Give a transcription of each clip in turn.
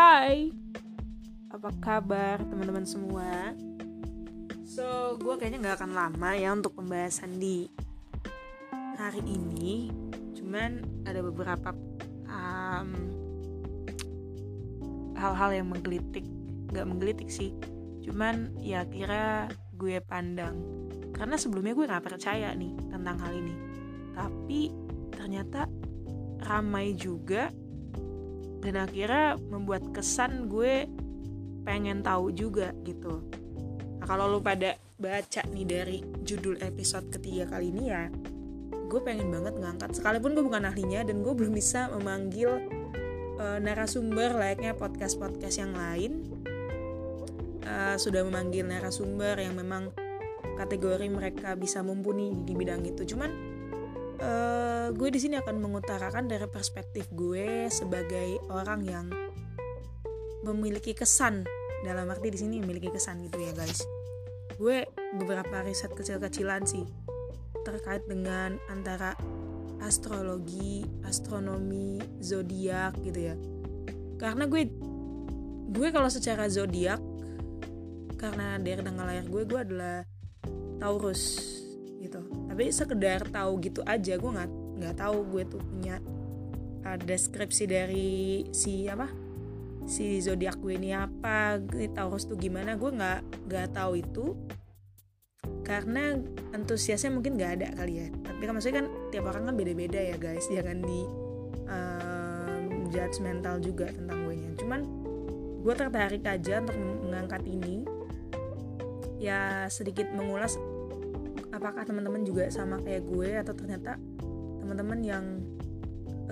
Hai, apa kabar teman-teman semua? So, gue kayaknya nggak akan lama ya untuk pembahasan di hari ini. Cuman ada beberapa um, hal-hal yang menggelitik, nggak menggelitik sih. Cuman ya kira gue pandang karena sebelumnya gue nggak percaya nih tentang hal ini. Tapi ternyata ramai juga dan akhirnya membuat kesan gue pengen tahu juga gitu. Nah kalau lu pada baca nih dari judul episode ketiga kali ini ya gue pengen banget ngangkat. Sekalipun gue bukan ahlinya dan gue belum bisa memanggil uh, narasumber layaknya podcast podcast yang lain uh, sudah memanggil narasumber yang memang kategori mereka bisa mumpuni di bidang itu. Cuman uh, gue di sini akan mengutarakan dari perspektif gue sebagai orang yang memiliki kesan. Dalam arti di sini memiliki kesan gitu ya guys. Gue beberapa riset kecil-kecilan sih terkait dengan antara astrologi, astronomi, zodiak gitu ya. Karena gue gue kalau secara zodiak karena dari tanggal lahir gue gue adalah Taurus gitu tapi sekedar tahu gitu aja gue nggak nggak tahu gue tuh punya uh, deskripsi dari si apa? Si zodiak gue ini apa Taurus tuh gimana gue nggak nggak tahu itu. Karena antusiasnya mungkin nggak ada kali ya. Tapi kan maksudnya kan tiap orang kan beda-beda ya guys. Jangan di um, judgmental juga tentang gue nya cuman gue tertarik aja untuk mengangkat ini. Ya sedikit mengulas apakah teman-teman juga sama kayak gue atau ternyata teman-teman yang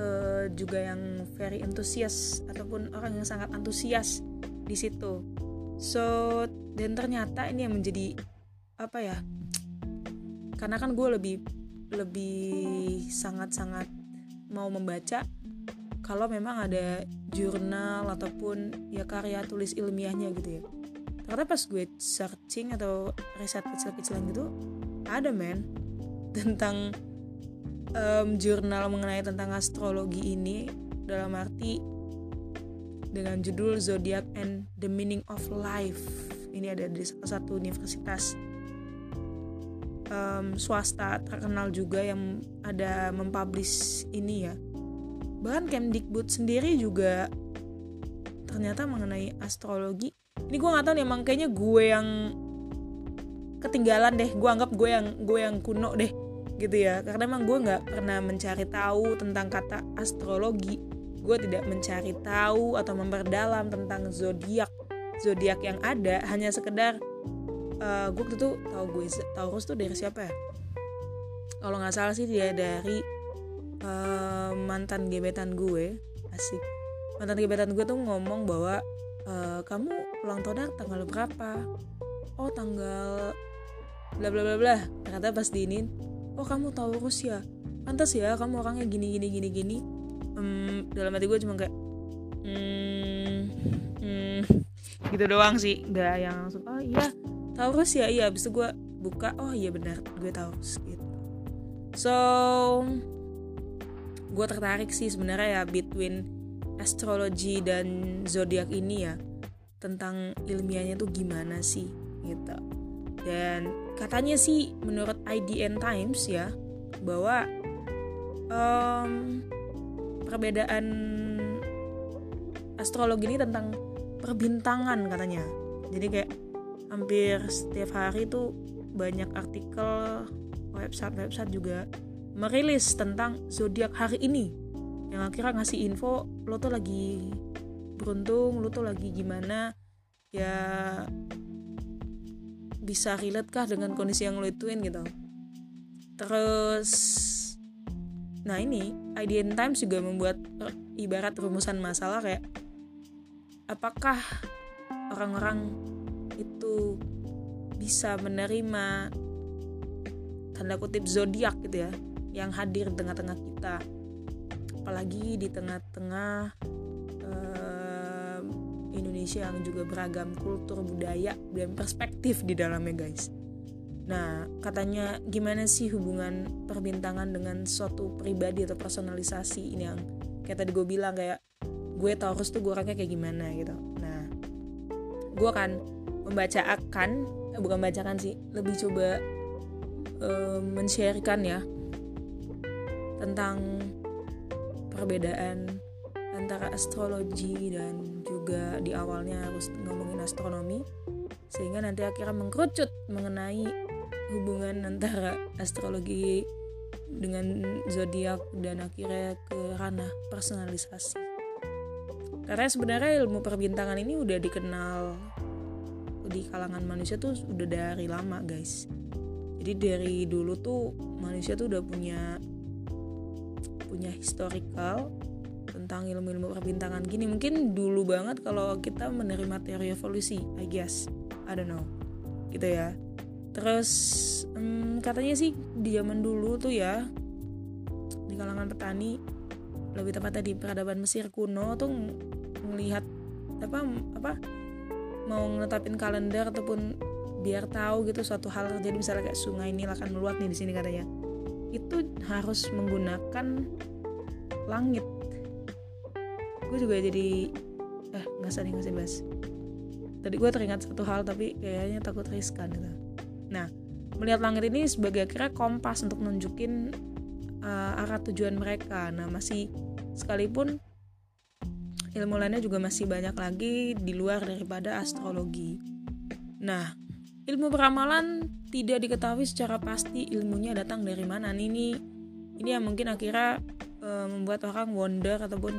uh, juga yang very antusias ataupun orang yang sangat antusias di situ. So dan ternyata ini yang menjadi apa ya karena kan gue lebih lebih sangat-sangat mau membaca kalau memang ada jurnal ataupun ya karya tulis ilmiahnya gitu ya. Karena pas gue searching atau riset kecil-kecilan gitu ada men. Tentang um, jurnal mengenai tentang astrologi ini dalam arti dengan judul Zodiac and the Meaning of Life. Ini ada di salah satu universitas um, swasta terkenal juga yang ada mempublish ini ya. Bahkan Kemdikbud sendiri juga ternyata mengenai astrologi. Ini gue nggak tahu nih emang kayaknya gue yang ketinggalan deh gue anggap gue yang gue yang kuno deh gitu ya. Karena emang gue nggak pernah mencari tahu tentang kata astrologi. Gue tidak mencari tahu atau memperdalam tentang zodiak zodiak yang ada hanya sekedar uh, gue tuh tahu gue Taurus tuh dari siapa ya? Kalau nggak salah sih dia dari uh, mantan gebetan gue asik. Mantan gebetan gue tuh ngomong bahwa uh, kamu ulang tahunnya tanggal berapa? Oh tanggal bla bla bla bla. Ternyata pas diinin oh kamu tahu Rusia pantas ya kamu orangnya gini gini gini gini. Um, dalam hati gue cuma kayak hmm, hmm, gitu doang sih nggak yang langsung oh iya tahu Rusia iya abis itu gue buka oh iya benar gue tahu gitu. So gue tertarik sih sebenarnya ya between astrologi dan zodiak ini ya tentang ilmiahnya tuh gimana sih gitu dan katanya sih menurut IDN Times ya bahwa um, perbedaan astrologi ini tentang perbintangan katanya. Jadi kayak hampir setiap hari tuh banyak artikel website-website juga merilis tentang zodiak hari ini. Yang akhirnya ngasih info lo tuh lagi beruntung lo tuh lagi gimana? Ya bisa relate kah dengan kondisi yang lo ituin gitu. Terus nah ini IDN Times juga membuat ibarat rumusan masalah kayak apakah orang-orang itu bisa menerima tanda kutip zodiak gitu ya yang hadir di tengah-tengah kita? Apalagi di tengah-tengah Indonesia yang juga beragam kultur budaya dan perspektif di dalamnya guys. Nah katanya gimana sih hubungan perbintangan dengan suatu pribadi atau personalisasi ini yang kayak tadi gue bilang kayak gue Taurus tuh gue orangnya kayak gimana gitu. Nah gue akan membaca akan eh, bukan bacakan sih lebih coba uh, men-sharekan ya tentang perbedaan antara astrologi dan juga di awalnya harus ngomongin astronomi sehingga nanti akhirnya mengkerucut mengenai hubungan antara astrologi dengan zodiak dan akhirnya ke ranah personalisasi. Karena sebenarnya ilmu perbintangan ini udah dikenal di kalangan manusia tuh udah dari lama guys. Jadi dari dulu tuh manusia tuh udah punya punya historical tentang ilmu-ilmu perbintangan gini. Mungkin dulu banget kalau kita menerima teori evolusi I guess. I don't know. Gitu ya. Terus hmm, katanya sih di zaman dulu tuh ya di kalangan petani lebih tepatnya di peradaban Mesir kuno tuh melihat apa apa mau ngetapin kalender ataupun biar tahu gitu suatu hal jadi misalnya kayak sungai ini akan meluap nih di sini katanya. Itu harus menggunakan langit gue juga jadi eh nggak usah nih nggak usah bahas tadi gue teringat satu hal tapi kayaknya takut riskan gitu. Nah melihat langit ini sebagai kira kompas untuk nunjukin uh, arah tujuan mereka. Nah masih sekalipun ilmu lainnya juga masih banyak lagi di luar daripada astrologi. Nah ilmu peramalan tidak diketahui secara pasti ilmunya datang dari mana. Ini ini yang mungkin akhirnya uh, membuat orang wonder ataupun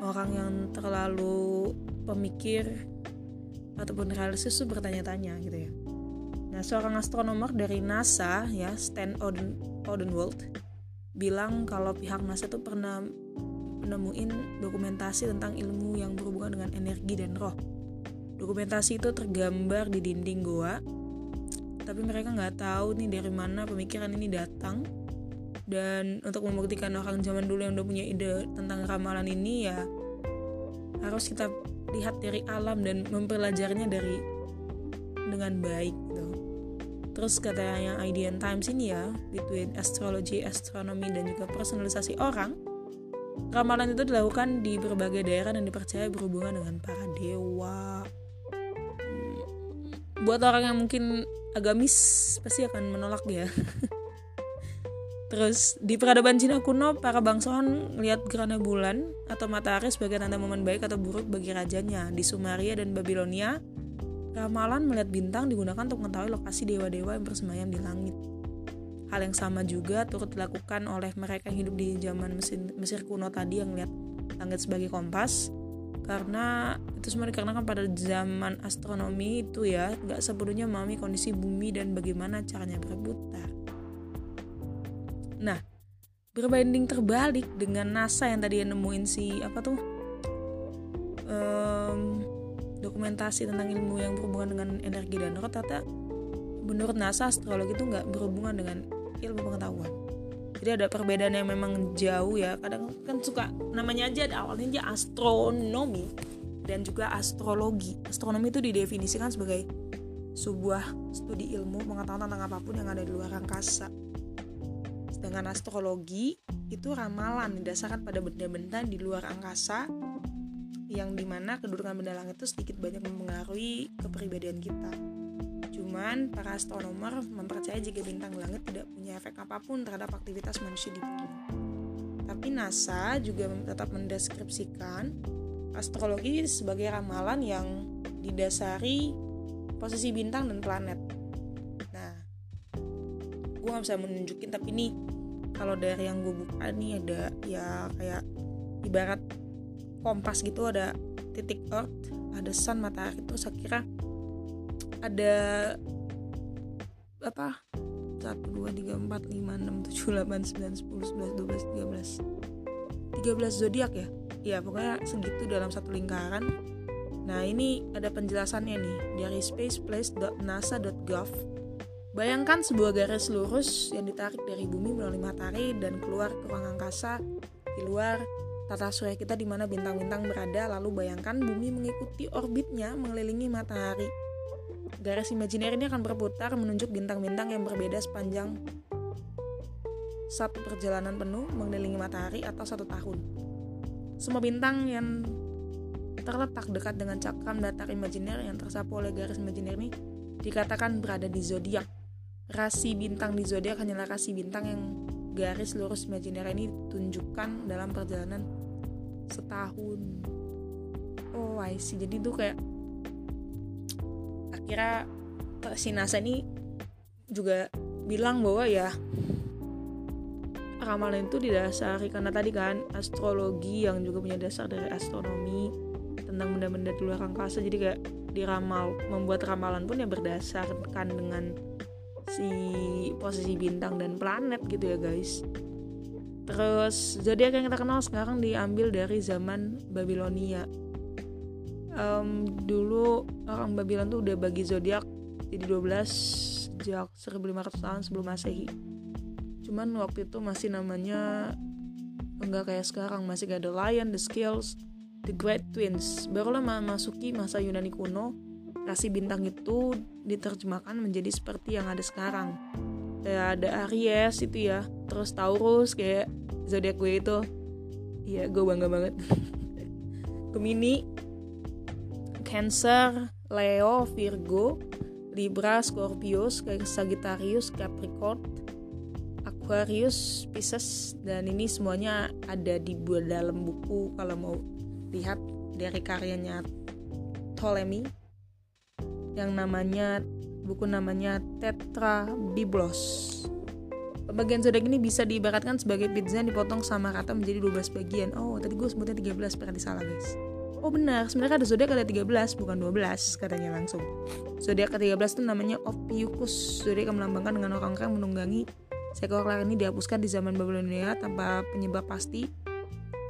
orang yang terlalu pemikir ataupun realistis itu bertanya-tanya gitu ya. Nah, seorang astronomer dari NASA ya, Stan Oden Odenwald bilang kalau pihak NASA itu pernah menemuin dokumentasi tentang ilmu yang berhubungan dengan energi dan roh. Dokumentasi itu tergambar di dinding goa, tapi mereka nggak tahu nih dari mana pemikiran ini datang dan untuk membuktikan orang zaman dulu yang udah punya ide tentang ramalan ini ya harus kita lihat dari alam dan mempelajarinya dari dengan baik gitu. Terus kata yang IDN Times ini ya, between astrology, astronomi dan juga personalisasi orang, ramalan itu dilakukan di berbagai daerah dan dipercaya berhubungan dengan para dewa. Buat orang yang mungkin agamis pasti akan menolak dia. Terus di peradaban Cina kuno, para bangsawan melihat gerhana bulan atau matahari sebagai tanda momen baik atau buruk bagi rajanya. Di Sumeria dan Babilonia, ramalan melihat bintang digunakan untuk mengetahui lokasi dewa-dewa yang bersemayam di langit. Hal yang sama juga turut dilakukan oleh mereka yang hidup di zaman Mesir, Mesir kuno tadi yang melihat langit sebagai kompas. Karena itu semua dikarenakan pada zaman astronomi itu ya, nggak sepenuhnya memahami kondisi bumi dan bagaimana caranya berputar. Nah, berbanding terbalik dengan NASA yang tadi yang nemuin si apa tuh? Um, dokumentasi tentang ilmu yang berhubungan dengan energi dan roh ternyata menurut NASA astrologi itu nggak berhubungan dengan ilmu pengetahuan. Jadi ada perbedaan yang memang jauh ya. Kadang kan suka namanya aja awalnya aja astronomi dan juga astrologi. Astronomi itu didefinisikan sebagai sebuah studi ilmu pengetahuan tentang apa pun yang ada di luar angkasa dengan astrologi itu ramalan didasarkan pada benda-benda di luar angkasa yang di mana kedudukan benda langit itu sedikit banyak mempengaruhi kepribadian kita. Cuman para astronomer mempercayai jika bintang langit tidak punya efek apa pun terhadap aktivitas manusia di bumi. Tapi NASA juga tetap mendeskripsikan astrologi sebagai ramalan yang didasari posisi bintang dan planet. Nah, gue gak bisa menunjukin tapi ini kalau dari yang gue buka nih ada ya kayak ibarat kompas gitu ada titik earth ada sun matahari terus akhirnya ada apa? Satu dua tiga empat lima enam tujuh delapan sembilan sepuluh sebelas dua belas tiga belas. Tiga belas zodiak ya? Ya pokoknya segitu dalam satu lingkaran. Nah ini ada penjelasannya nih dari spaceplace.nasa.gov Bayangkan sebuah garis lurus yang ditarik dari bumi melalui matahari dan keluar ke ruang angkasa di luar tata surya kita di mana bintang-bintang berada lalu bayangkan bumi mengikuti orbitnya mengelilingi matahari. Garis imajiner ini akan berputar menunjuk bintang-bintang yang berbeda sepanjang satu perjalanan penuh mengelilingi matahari atau satu tahun. Semua bintang yang terletak dekat dengan cakram datar imajiner yang tersapu oleh garis imajiner ini dikatakan berada di zodiak. Rasi bintang di zodiak hanyalah rasi bintang yang garis lurus imajiner ini tunjukkan dalam perjalanan setahun. Oh, I see. Jadi itu kayak akhirnya si NASA ini juga bilang bahwa ya ramalan itu didasari karena tadi kan astrologi yang juga punya dasar dari astronomi tentang benda-benda di luar angkasa jadi kayak diramal membuat ramalan pun ya berdasarkan dengan si posisi bintang dan planet gitu ya guys. Terus zodiak yang kita kenal sekarang diambil dari zaman Babilonia. Um, dulu orang Babylon tuh udah bagi zodiak jadi 12 sejak 1500 tahun sebelum masehi. Cuman waktu itu masih namanya enggak kayak sekarang masih kayak The Lion, The Scales, The Great Twins. Barulah masuki masa Yunani kuno rasi bintang itu diterjemahkan menjadi seperti yang ada sekarang. Kayak ada Aries itu ya terus Taurus kayak zodiak gue itu. Iya gue bangga banget. Gemini Cancer Leo Virgo Libra, Scorpius, Sagittarius, Capricorn, Aquarius, Pisces dan ini semuanya ada di dalam buku kalau mau lihat dari karyanya Ptolemy yang namanya buku namanya Tetra Biblos. Bagian zodiak ini bisa diibaratkan sebagai pizza yang dipotong sama rata menjadi 12 bagian. Oh, tadi gue sebutnya 13 berarti salah, guys. Oh benar. Sebenarnya ada zodiak ada 13 bukan 12 katanya langsung. Zodiak ke-13 itu namanya Ophiuchus. Zodiak yang melambangkan dengan orang-orang menunggangi seekor layar ini dihapuskan di zaman Babilonia tanpa penyebab pasti.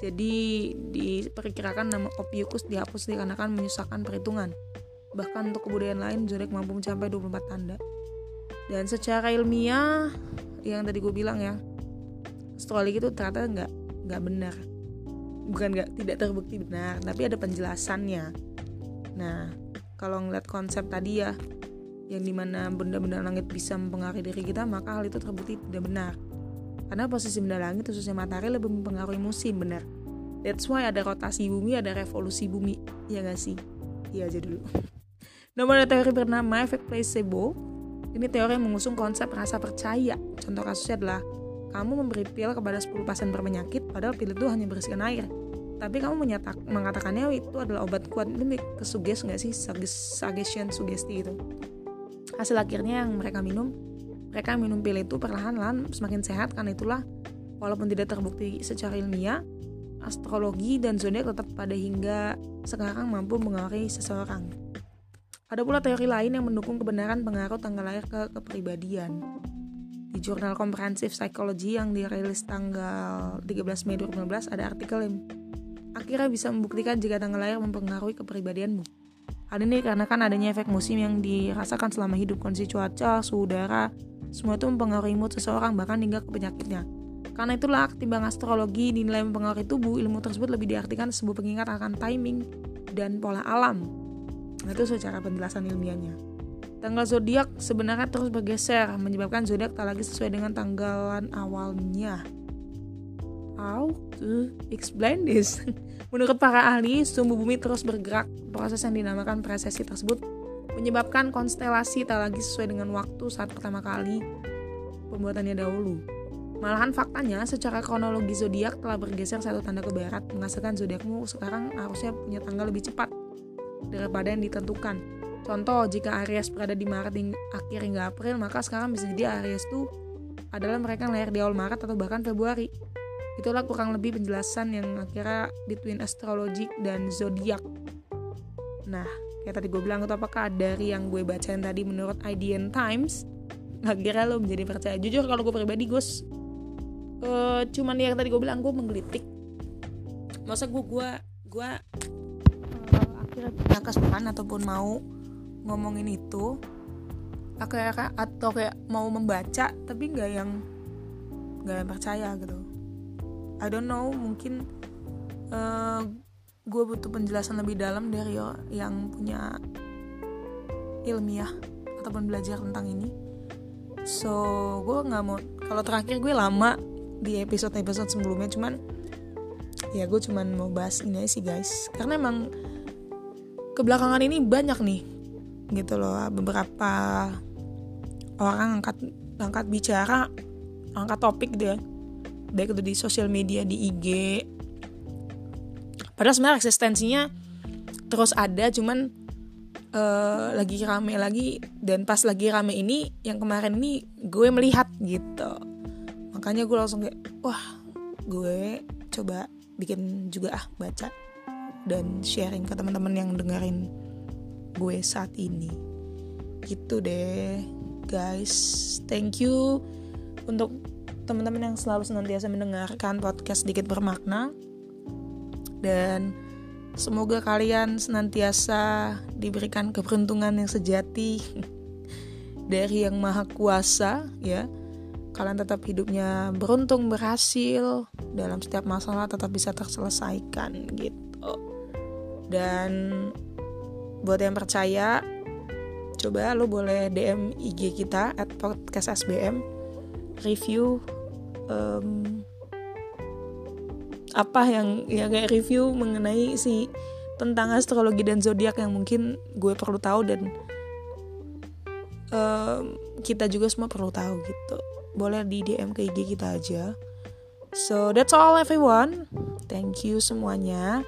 Jadi diperkirakan nama Ophiuchus dihapus dikarenakan menyusahkan perhitungan bahkan untuk kebudayaan lain zodiak mampu mencapai 24 tanda. Dan secara ilmiah yang tadi gue bilang ya astrologi itu ternyata nggak nggak benar. Bukan nggak tidak terbukti benar tapi ada penjelasannya. Nah kalau ngeliat konsep tadi ya yang di mana benda-benda langit bisa mempengaruhi diri kita maka hal itu terbukti tidak benar. Karena posisi benda langit khususnya matahari lebih mempengaruhi musim benar. That's why ada rotasi bumi ada revolusi bumi. Ya gak sih? Iya aja dulu nomor ada teori bernama efek placebo. Ini teori yang mengusung konsep rasa percaya. Contoh kasusnya adalah kamu memberi pil kepada 10 pasien berpenyakit padahal pil itu hanya berisikan air. Tapi kamu menyatak, mengatakannya itu adalah obat kuat. Ini kesuges nggak sih? Suggestion sugesti itu. Hasil akhirnya yang mereka minum mereka minum pil itu perlahan-lahan semakin sehat. Karena itulah walaupun tidak terbukti secara ilmiah astrologi dan zodiak tetap pada hingga sekarang mampu mengaruhi seseorang ada pula teori lain yang mendukung kebenaran pengaruh tanggal lahir ke kepribadian di jurnal Comprehensive Psychology yang dirilis tanggal 13 Mei 2015 ada artikel yang akhirnya bisa membuktikan jika tanggal lahir mempengaruhi kepribadianmu. Hal ini karena kan adanya efek musim yang dirasakan selama hidup kondisi cuaca, suhu udara, semua itu mempengaruhi mood seseorang bahkan hingga ke penyakitnya. Karena itulah ketimbang astrologi dinilai mempengaruhi tubuh, ilmu tersebut lebih diartikan sebuah pengingat akan timing dan pola alam. Itu secara penjelasan ilmiahnya. Tanggal zodiak sebenarnya terus bergeser, menyebabkan zodiak tak lagi sesuai dengan tanggalan awalnya how to explain this? Menurut para ahli, sumbu bumi terus bergerak. Proses yang dinamakan presesi tersebut menyebabkan konstelasi tak lagi sesuai dengan waktu saat pertama kali pembuatannya dahulu. Malahan faktanya, secara kronologi zodiak telah bergeser satu tanda ke barat, menghasilkan zodiakmu sekarang harusnya punya tanggal lebih cepat daripada yang ditentukan. Contoh, jika Aries berada di Maret hingga akhir hingga April, maka sekarang bisa jadi Aries itu adalah mereka yang lahir di awal Maret atau bahkan Februari. Itulah kurang lebih penjelasan yang akhirnya between astrologi dan zodiak. Nah, kayak tadi gue bilang itu apakah dari yang gue bacain tadi menurut IDN Times akhirnya lo menjadi percaya jujur kalau gue pribadi gue uh, cuman yang tadi gue bilang gue menggelitik masa gue gue gue punya kesempatan ataupun mau ngomongin itu kayak atau kayak mau membaca tapi nggak yang nggak yang percaya gitu. I don't know mungkin uh, gue butuh penjelasan lebih dalam dari yang punya ilmiah ataupun belajar tentang ini. So gue nggak mau kalau terakhir gue lama di episode episode sebelumnya cuman ya gue cuman mau bahas ini aja sih guys. Karena emang kebelakangan ini banyak nih gitu loh. Beberapa orang angkat angkat bicara angkat topik dia baik itu di sosial media di IG padahal sebenarnya eksistensinya terus ada cuman uh, lagi rame lagi. Dan pas lagi rame ini yang kemarin ini gue melihat gitu. Makanya gue langsung kayak wah gue coba bikin juga ah baca dan sharing ke teman-teman yang dengerin gue saat ini. Gitu deh guys. Thank you untuk teman-teman yang selalu senantiasa mendengarkan podcast sedikit bermakna. Dan semoga kalian senantiasa diberikan keberuntungan yang sejati dari yang maha kuasa ya. Kalian tetap hidupnya beruntung berhasil dalam setiap masalah tetap bisa terselesaikan gitu dan buat yang percaya coba lo boleh DM IG kita at podcast SBM review um, apa yang ya kayak review mengenai si tentang astrologi dan zodiak yang mungkin gue perlu tahu dan um, kita juga semua perlu tahu gitu boleh di DM ke IG kita aja. So that's all everyone. Thank you semuanya.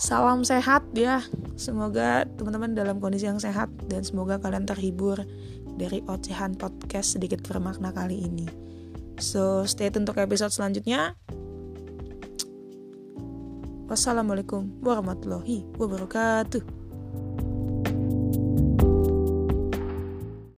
Salam sehat ya. Semoga teman-teman dalam kondisi yang sehat dan semoga kalian terhibur dari ocehan podcast sedikit bermakna kali ini. So stay tune untuk episode selanjutnya. Wassalamualaikum warahmatullahi wabarakatuh.